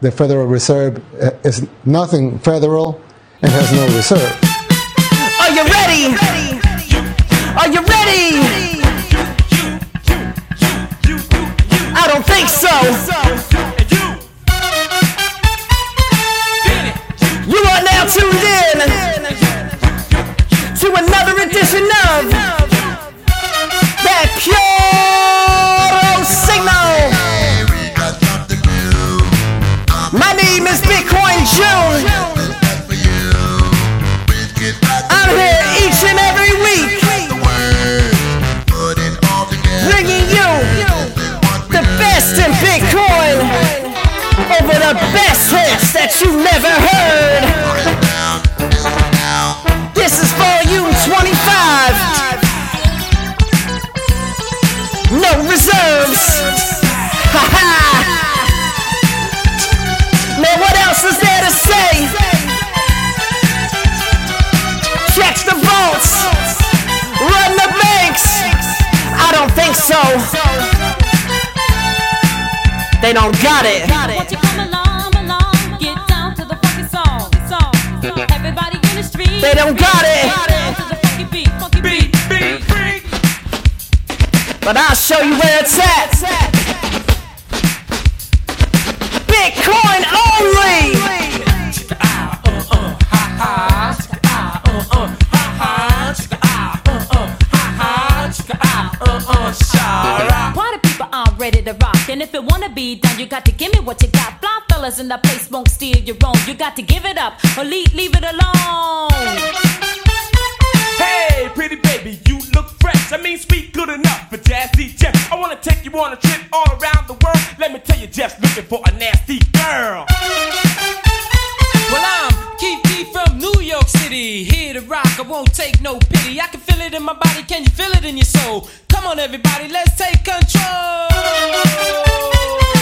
the Federal Reserve uh, is nothing federal and has no reserve. Are you ready? Are you ready? I don't think so. You are now tuned in to another edition of that pure June. I'm here each and every week, bringing you the best in Bitcoin over the best hits that you never heard. This is volume 25. No reserves. Ha ha. Else is there to say? Check the vaults. Run the banks. I don't think so. They don't got it. Won't you come along, along, get down to the funky song, song. Everybody in the street. They don't got it. Down to the funky beat, funky beat. But I'll show you where it's at. Wanna be done, you got to give me what you got. Fly fellas in the place won't steal your own. You got to give it up or leave, leave it alone. Hey, pretty baby, you look fresh. I mean, sweet, good enough for Jazzy Jeff. I wanna take you on a trip all around the world. Let me tell you, Jeff's looking for a nasty girl. Well, I'm Keith D from New York City. Here to rock, I won't take no pity. I can feel it in my body, can you feel it in your soul? Come on, everybody, let's take control.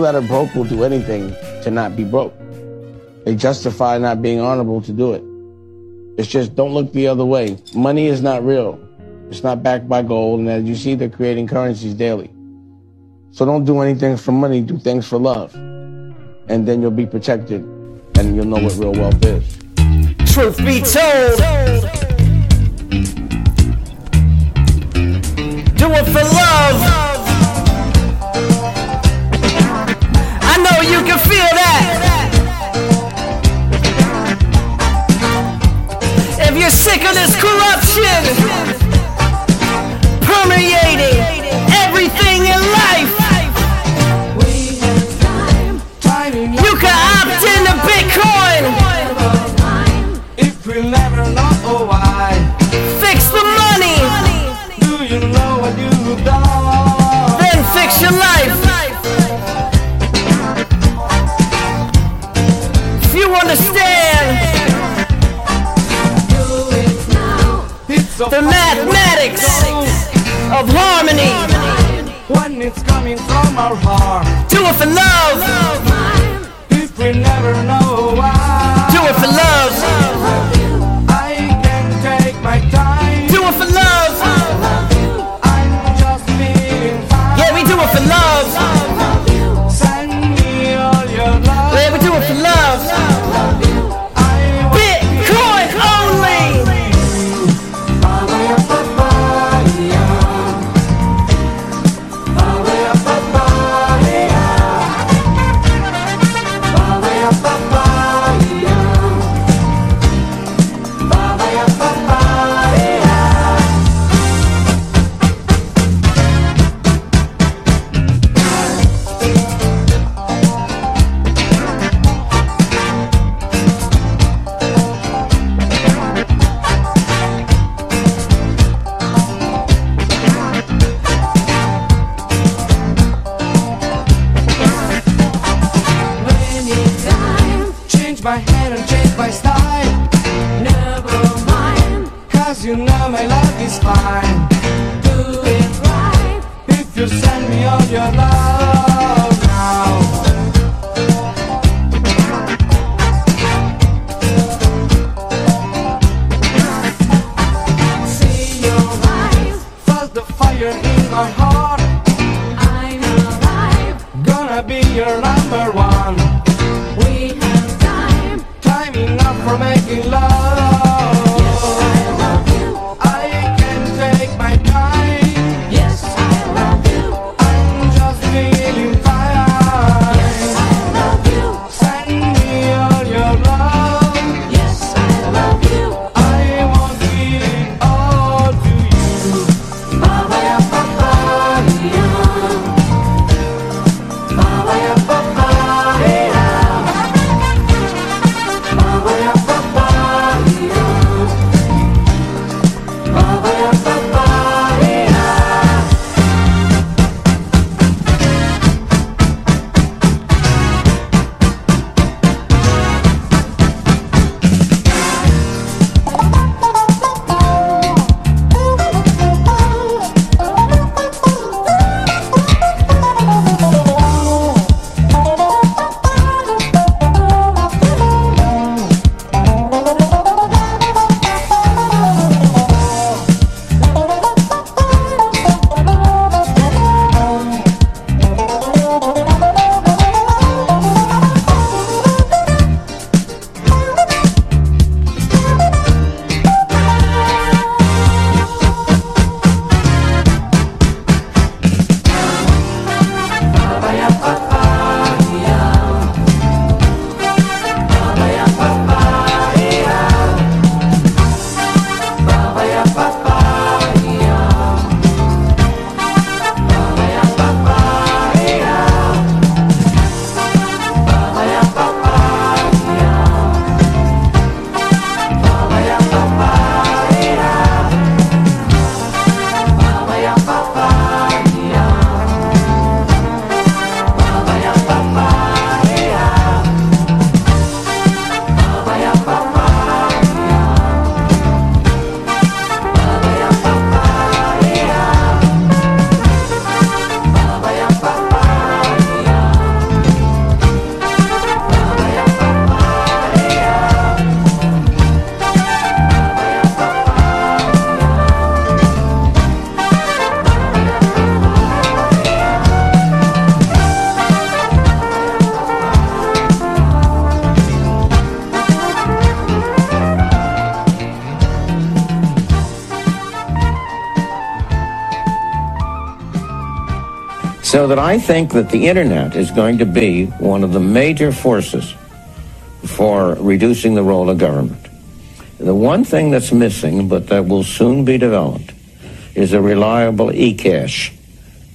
people that are broke will do anything to not be broke. They justify not being honorable to do it. It's just don't look the other way. Money is not real. It's not backed by gold. And as you see, they're creating currencies daily. So don't do anything for money. Do things for love. And then you'll be protected and you'll know what real wealth is. Truth be told. Do it for love. know you can feel that. So that I think that the internet is going to be one of the major forces for reducing the role of government. The one thing that's missing, but that will soon be developed, is a reliable e-cash,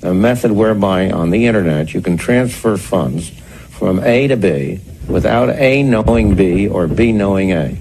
a method whereby on the internet you can transfer funds from A to B without A knowing B or B knowing A.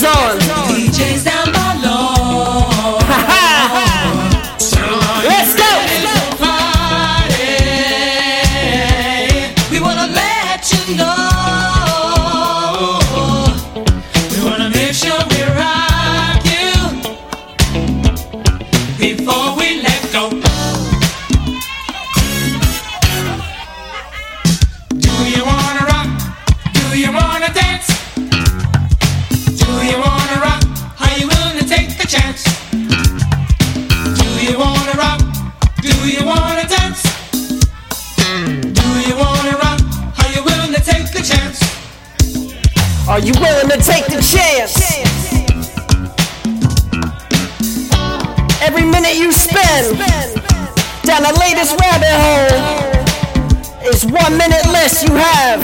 catches on. DJ's down Are you willing to take the chance? Every minute you spend down the latest rabbit hole is one minute less you have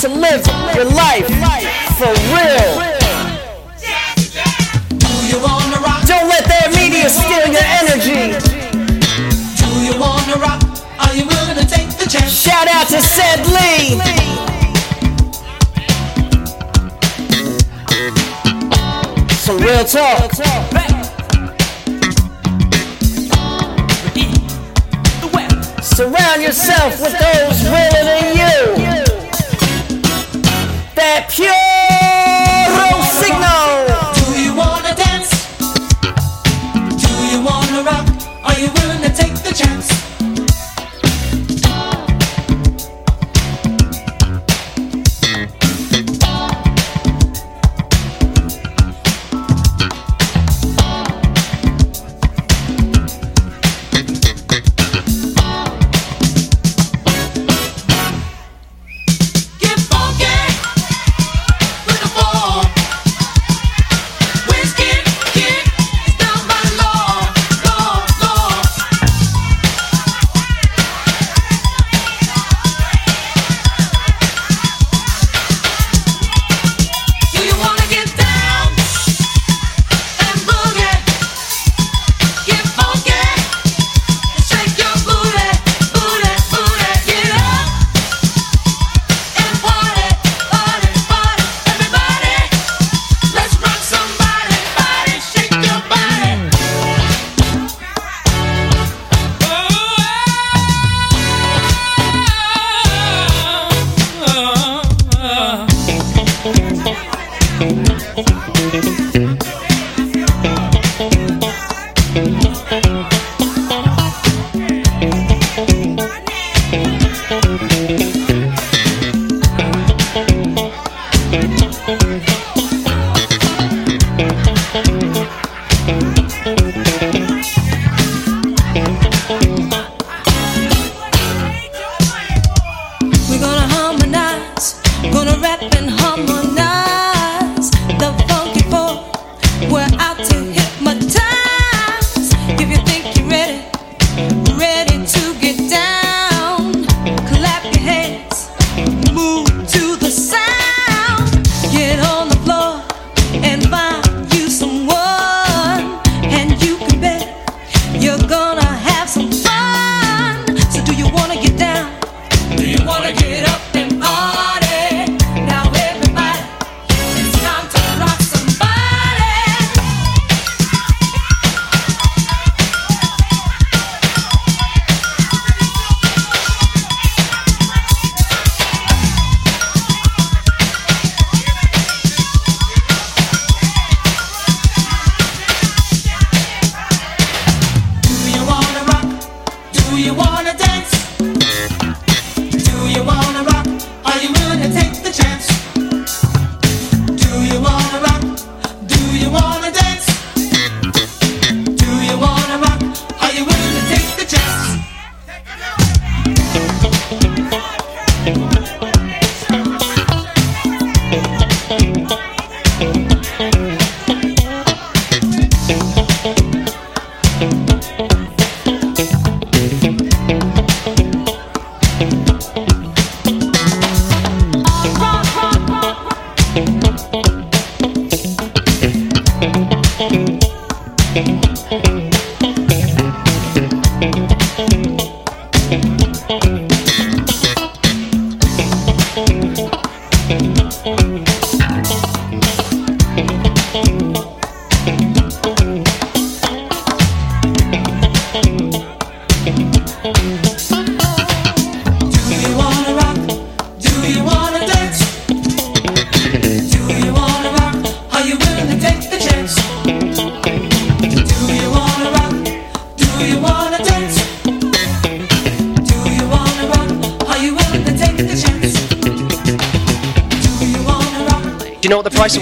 to live your life for real. Do you wanna rock? Don't let their media steal your energy. Do you wanna rock? Are you willing to take the chance? Shout out to Sed Lee. Some real talk. Surround yourself with those realer than you. That pure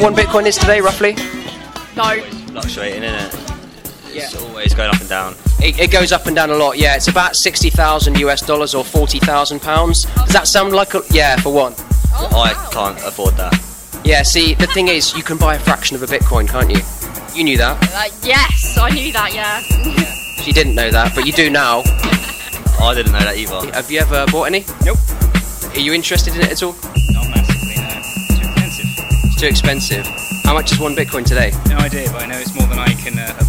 One Bitcoin is today, roughly? No. Fluctuating, isn't it? It's yeah. always going up and down. It, it, goes up and down a lot. Yeah, it's about sixty thousand US dollars or forty thousand pounds. Does that sound like a yeah for one? Oh, I can't afford that. Yeah. See, the thing is, you can buy a fraction of a Bitcoin, can't you? You knew that. Uh, yes, I knew that. Yeah. she didn't know that, but you do now. I didn't know that either. Have you ever bought any? Nope. Are you interested in it at all? too expensive. How much is one Bitcoin today? No idea, but I know it's more than I can uh,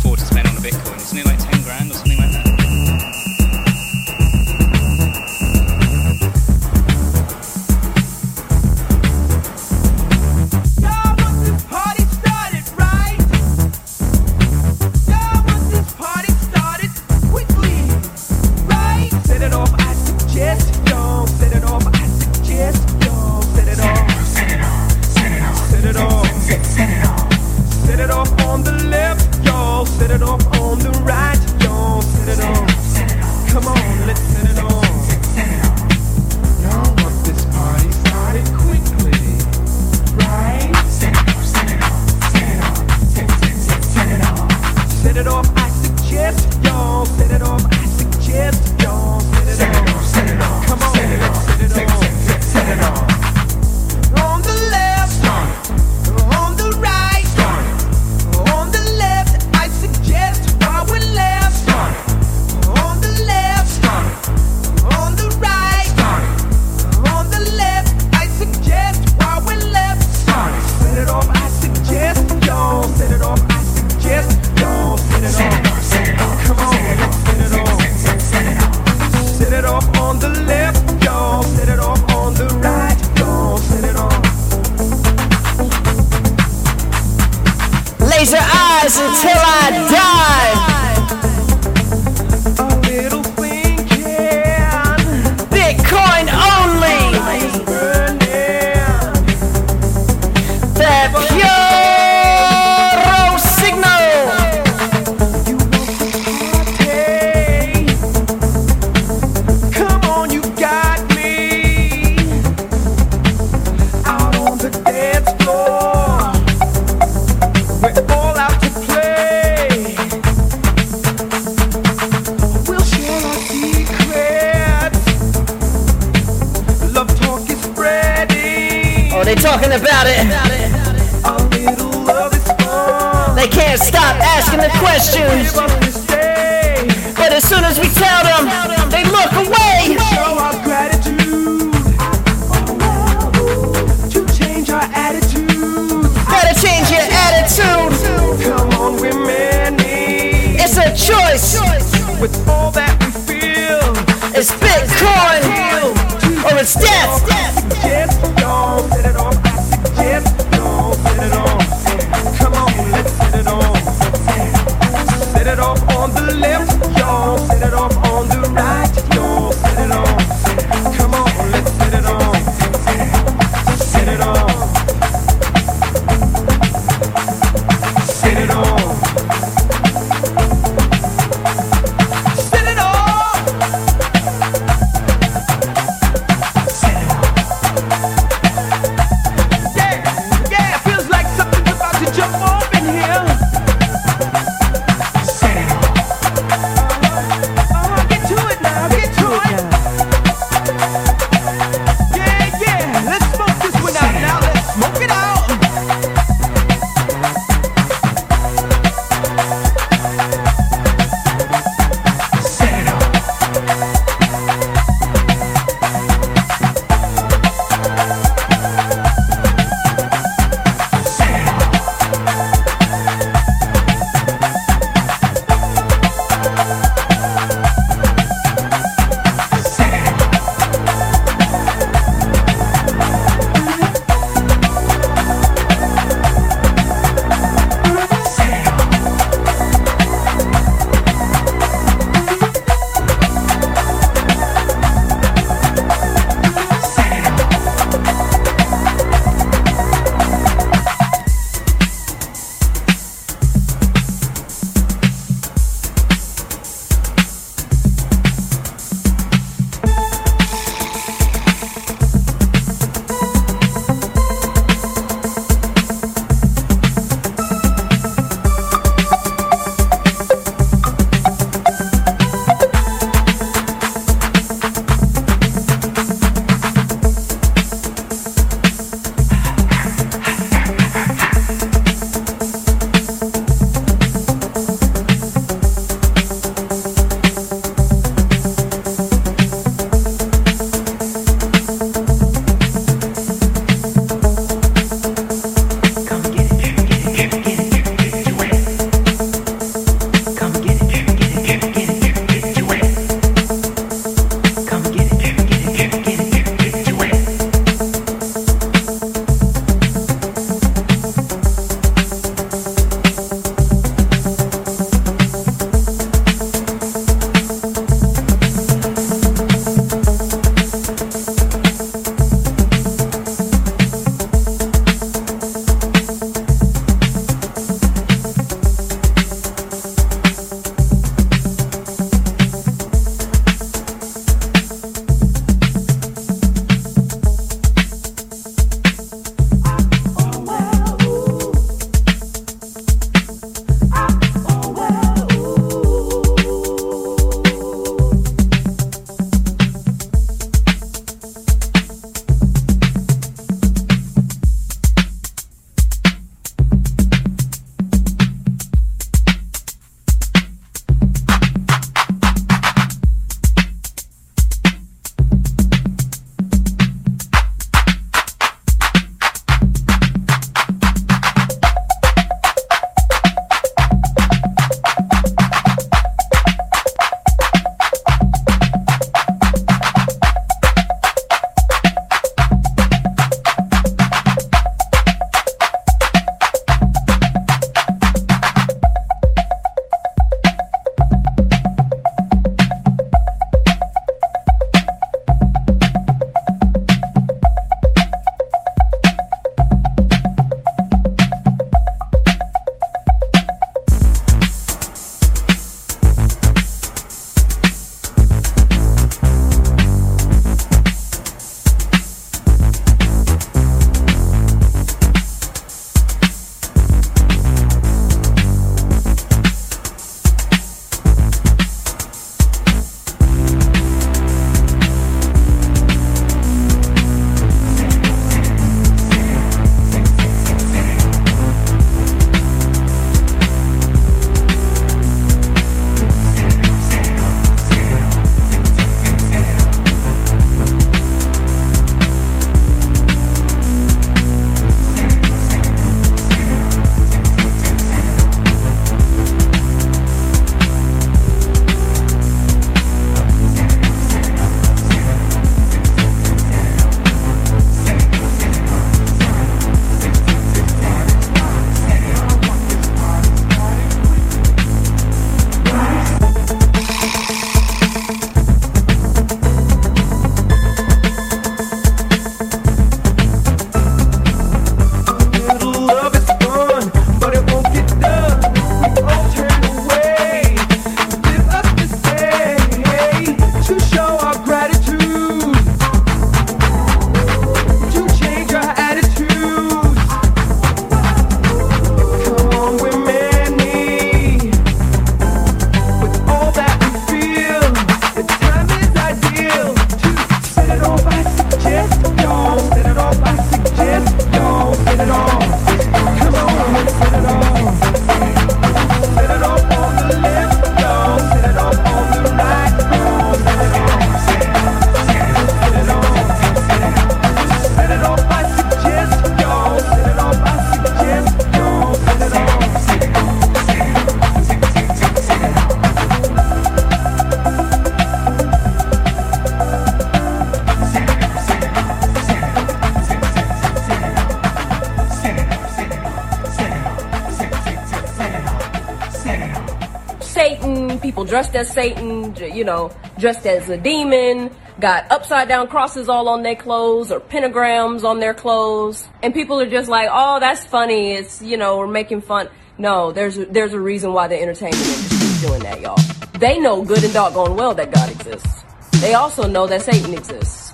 as Satan, you know, dressed as a demon, got upside down crosses all on their clothes or pentagrams on their clothes. And people are just like, oh, that's funny. It's, you know, we're making fun. No, there's a, there's a reason why the entertainment industry is doing that, y'all. They know good and doggone well that God exists. They also know that Satan exists.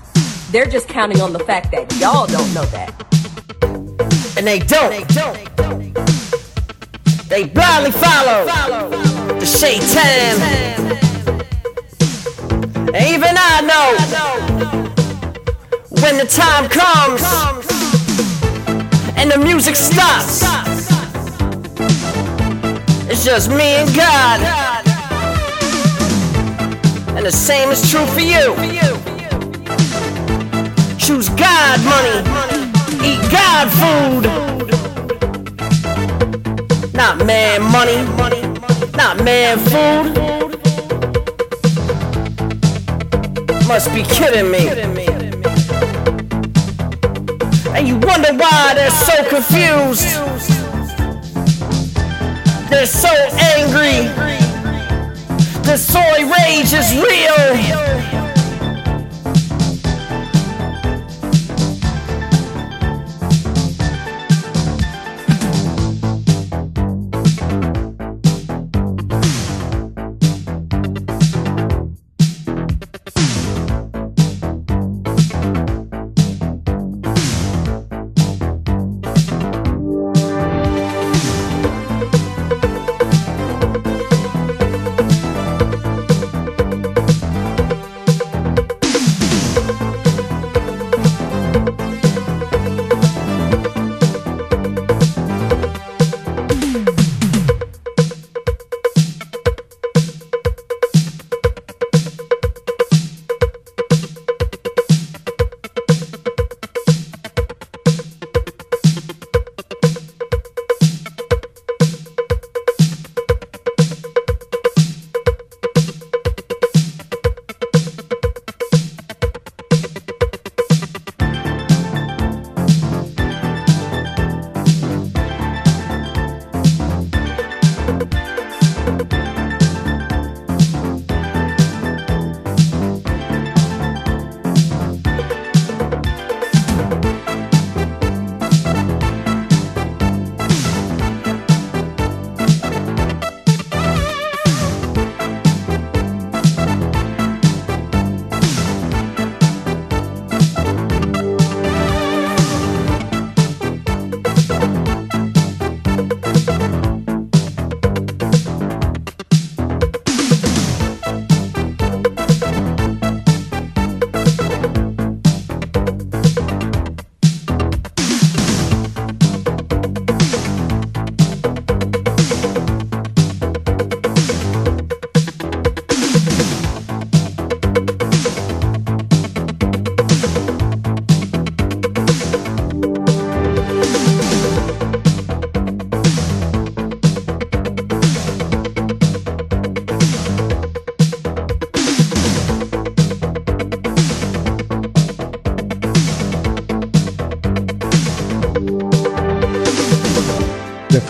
They're just counting on the fact that y'all don't know that. And they don't. They don't. they blindly follow the shaitan. I know when the time comes and the music stops. It's just me and God. And the same is true for you. Choose God money. Eat God food. Not man money. Not man food. Must be kidding me. And you wonder why they're so confused. They're so angry. The soy rage is real.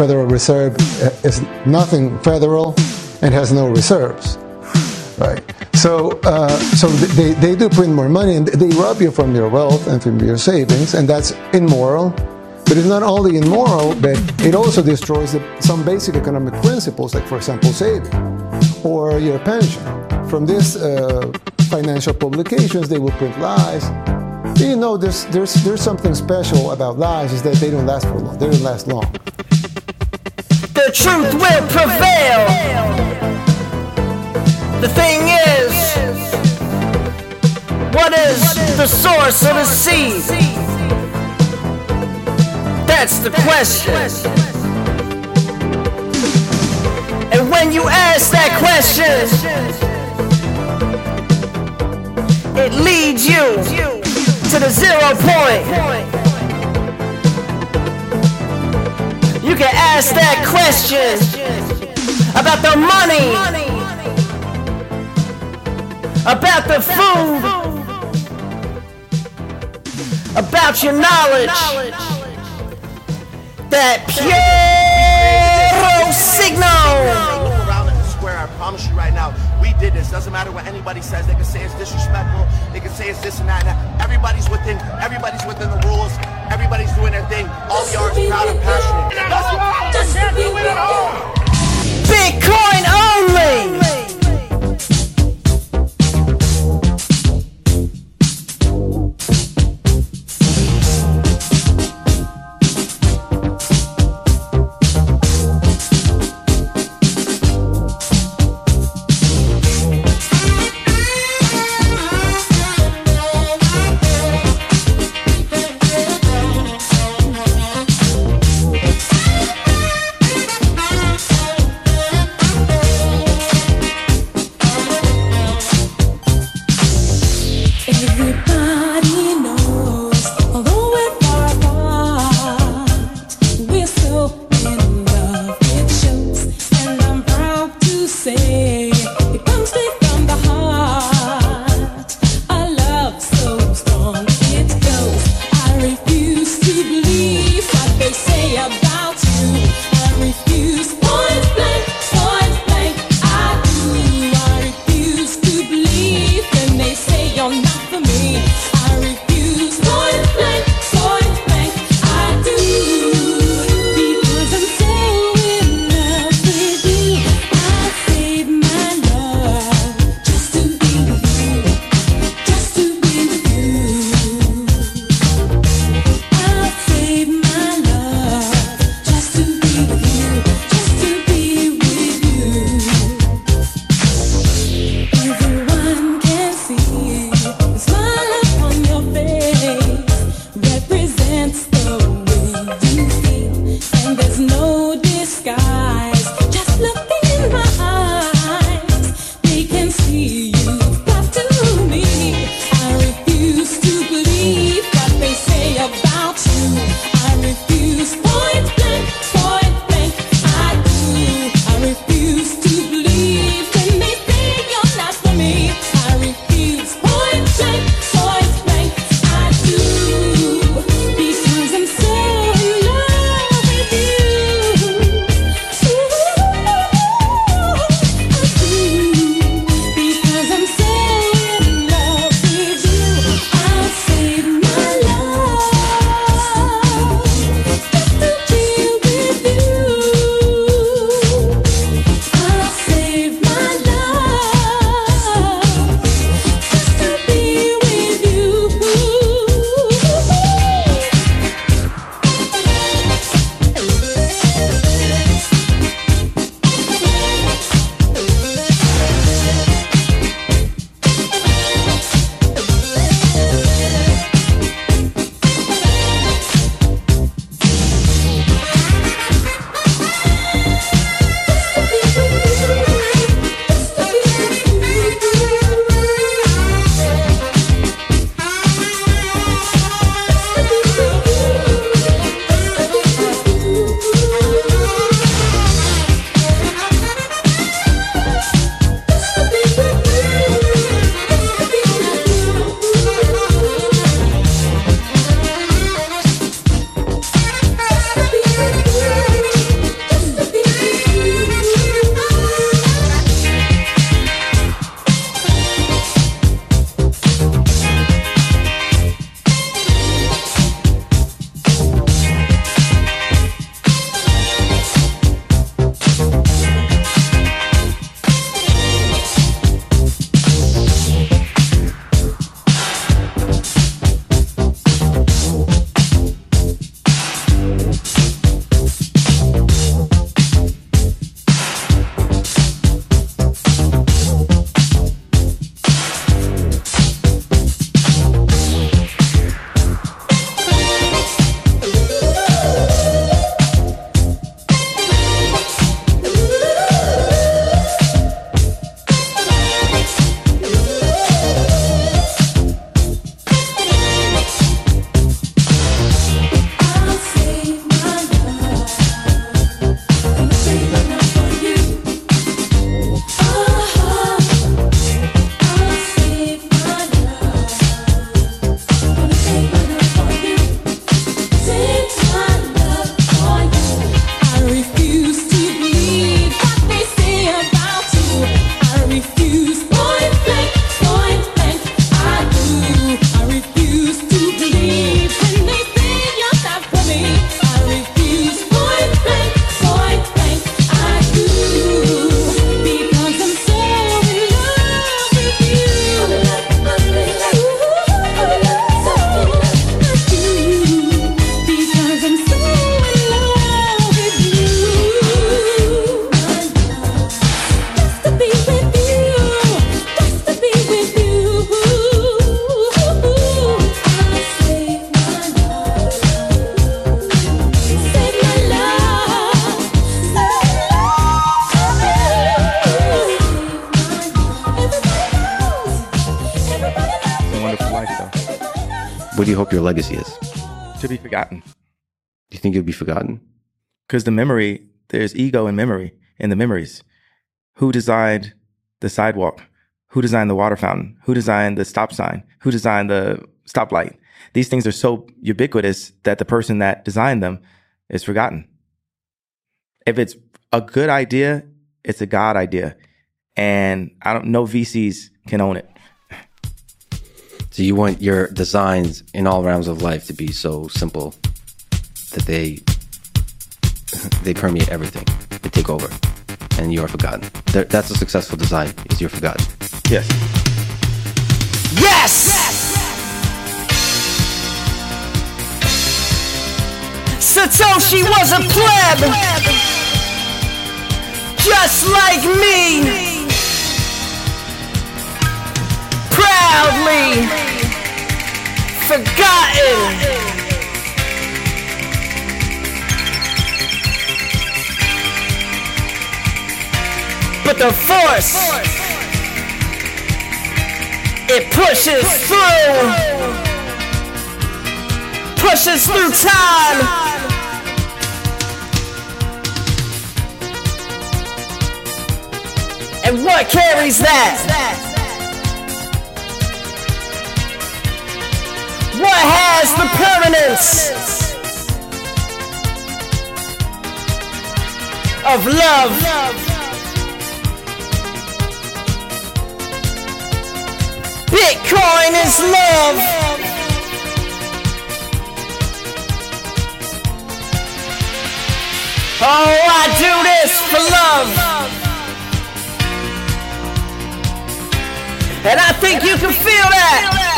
Federal Reserve uh, is nothing federal and has no reserves, right? So, uh, so they, they do print more money and they rob you from your wealth and from your savings, and that's immoral. But it's not only immoral, but it also destroys the, some basic economic principles, like, for example, saving or your pension. From these uh, financial publications, they will print lies. You know, there's, there's, there's something special about lies is that they don't last for long. They don't last long. The truth will prevail. The thing is, what is the source of the seed? That's the question. And when you ask that question, it leads you to the zero point. You can ask that question about the money, about the food, about your knowledge. That Piero signal. I promise you right now, we did this. Doesn't matter what anybody says. They can say it's disrespectful. They can say it's this and that. And that. Everybody's within. Everybody's within the rules. Everybody's doing their thing. All the artists proud and passionate. That's why I'm champion. Bitcoin only. Legacy is? To be forgotten. Do you think you'll be forgotten? Because the memory, there's ego in memory, in the memories. Who designed the sidewalk? Who designed the water fountain? Who designed the stop sign? Who designed the stoplight? These things are so ubiquitous that the person that designed them is forgotten. If it's a good idea, it's a God idea. And I don't know VCs can own it. So you want your designs in all realms of life to be so simple that they they permeate everything. They take over, and you are forgotten. That's a successful design. Is you're forgotten. Yes. Yes! Satoshi was a pleb, just like me. Proudly forgotten. But the force, it pushes through pushes through time. And what carries that? What has the permanence of love? Bitcoin is love. Oh, I do this for love. And I think you can feel that.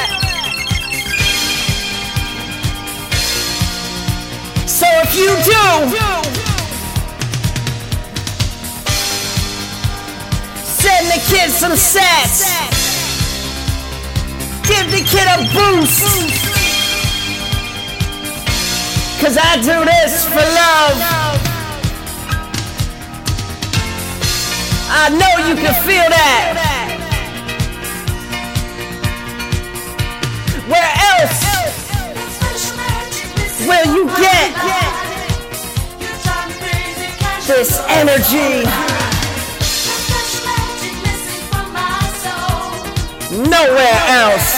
So if you do, send the kid some sats. Give the kid a boost. Cause I do this for love. I know you can feel that. Will you get this energy? Nowhere else.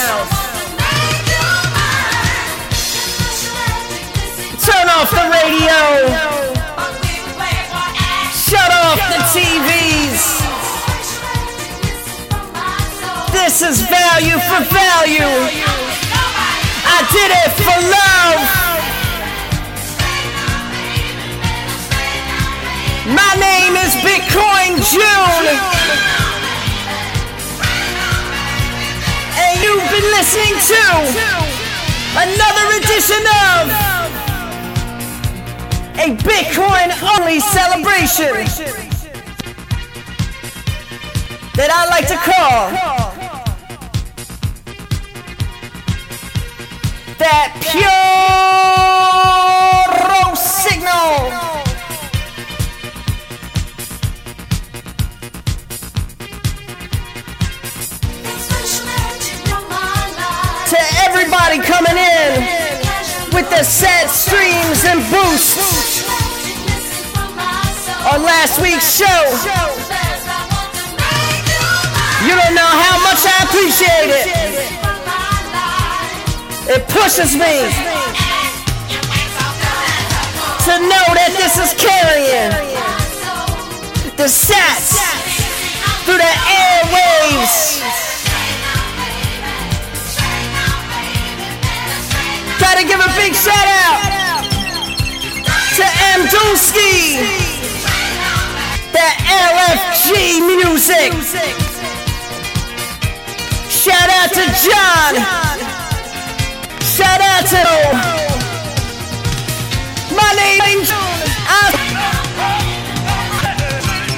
Turn off the radio. Shut off the TVs. This is value for value. I did it for love. My name is Bitcoin June. And you've been listening to another edition of a Bitcoin only celebration that I like to call that pure the sat streams and boosts on last week's show. You don't know how much I appreciate it. It pushes me to know that this is carrying the sats through the airwaves. Gotta give a big shout out to M. Dulski, the LFG music. Shout out to John. Shout out to my name's.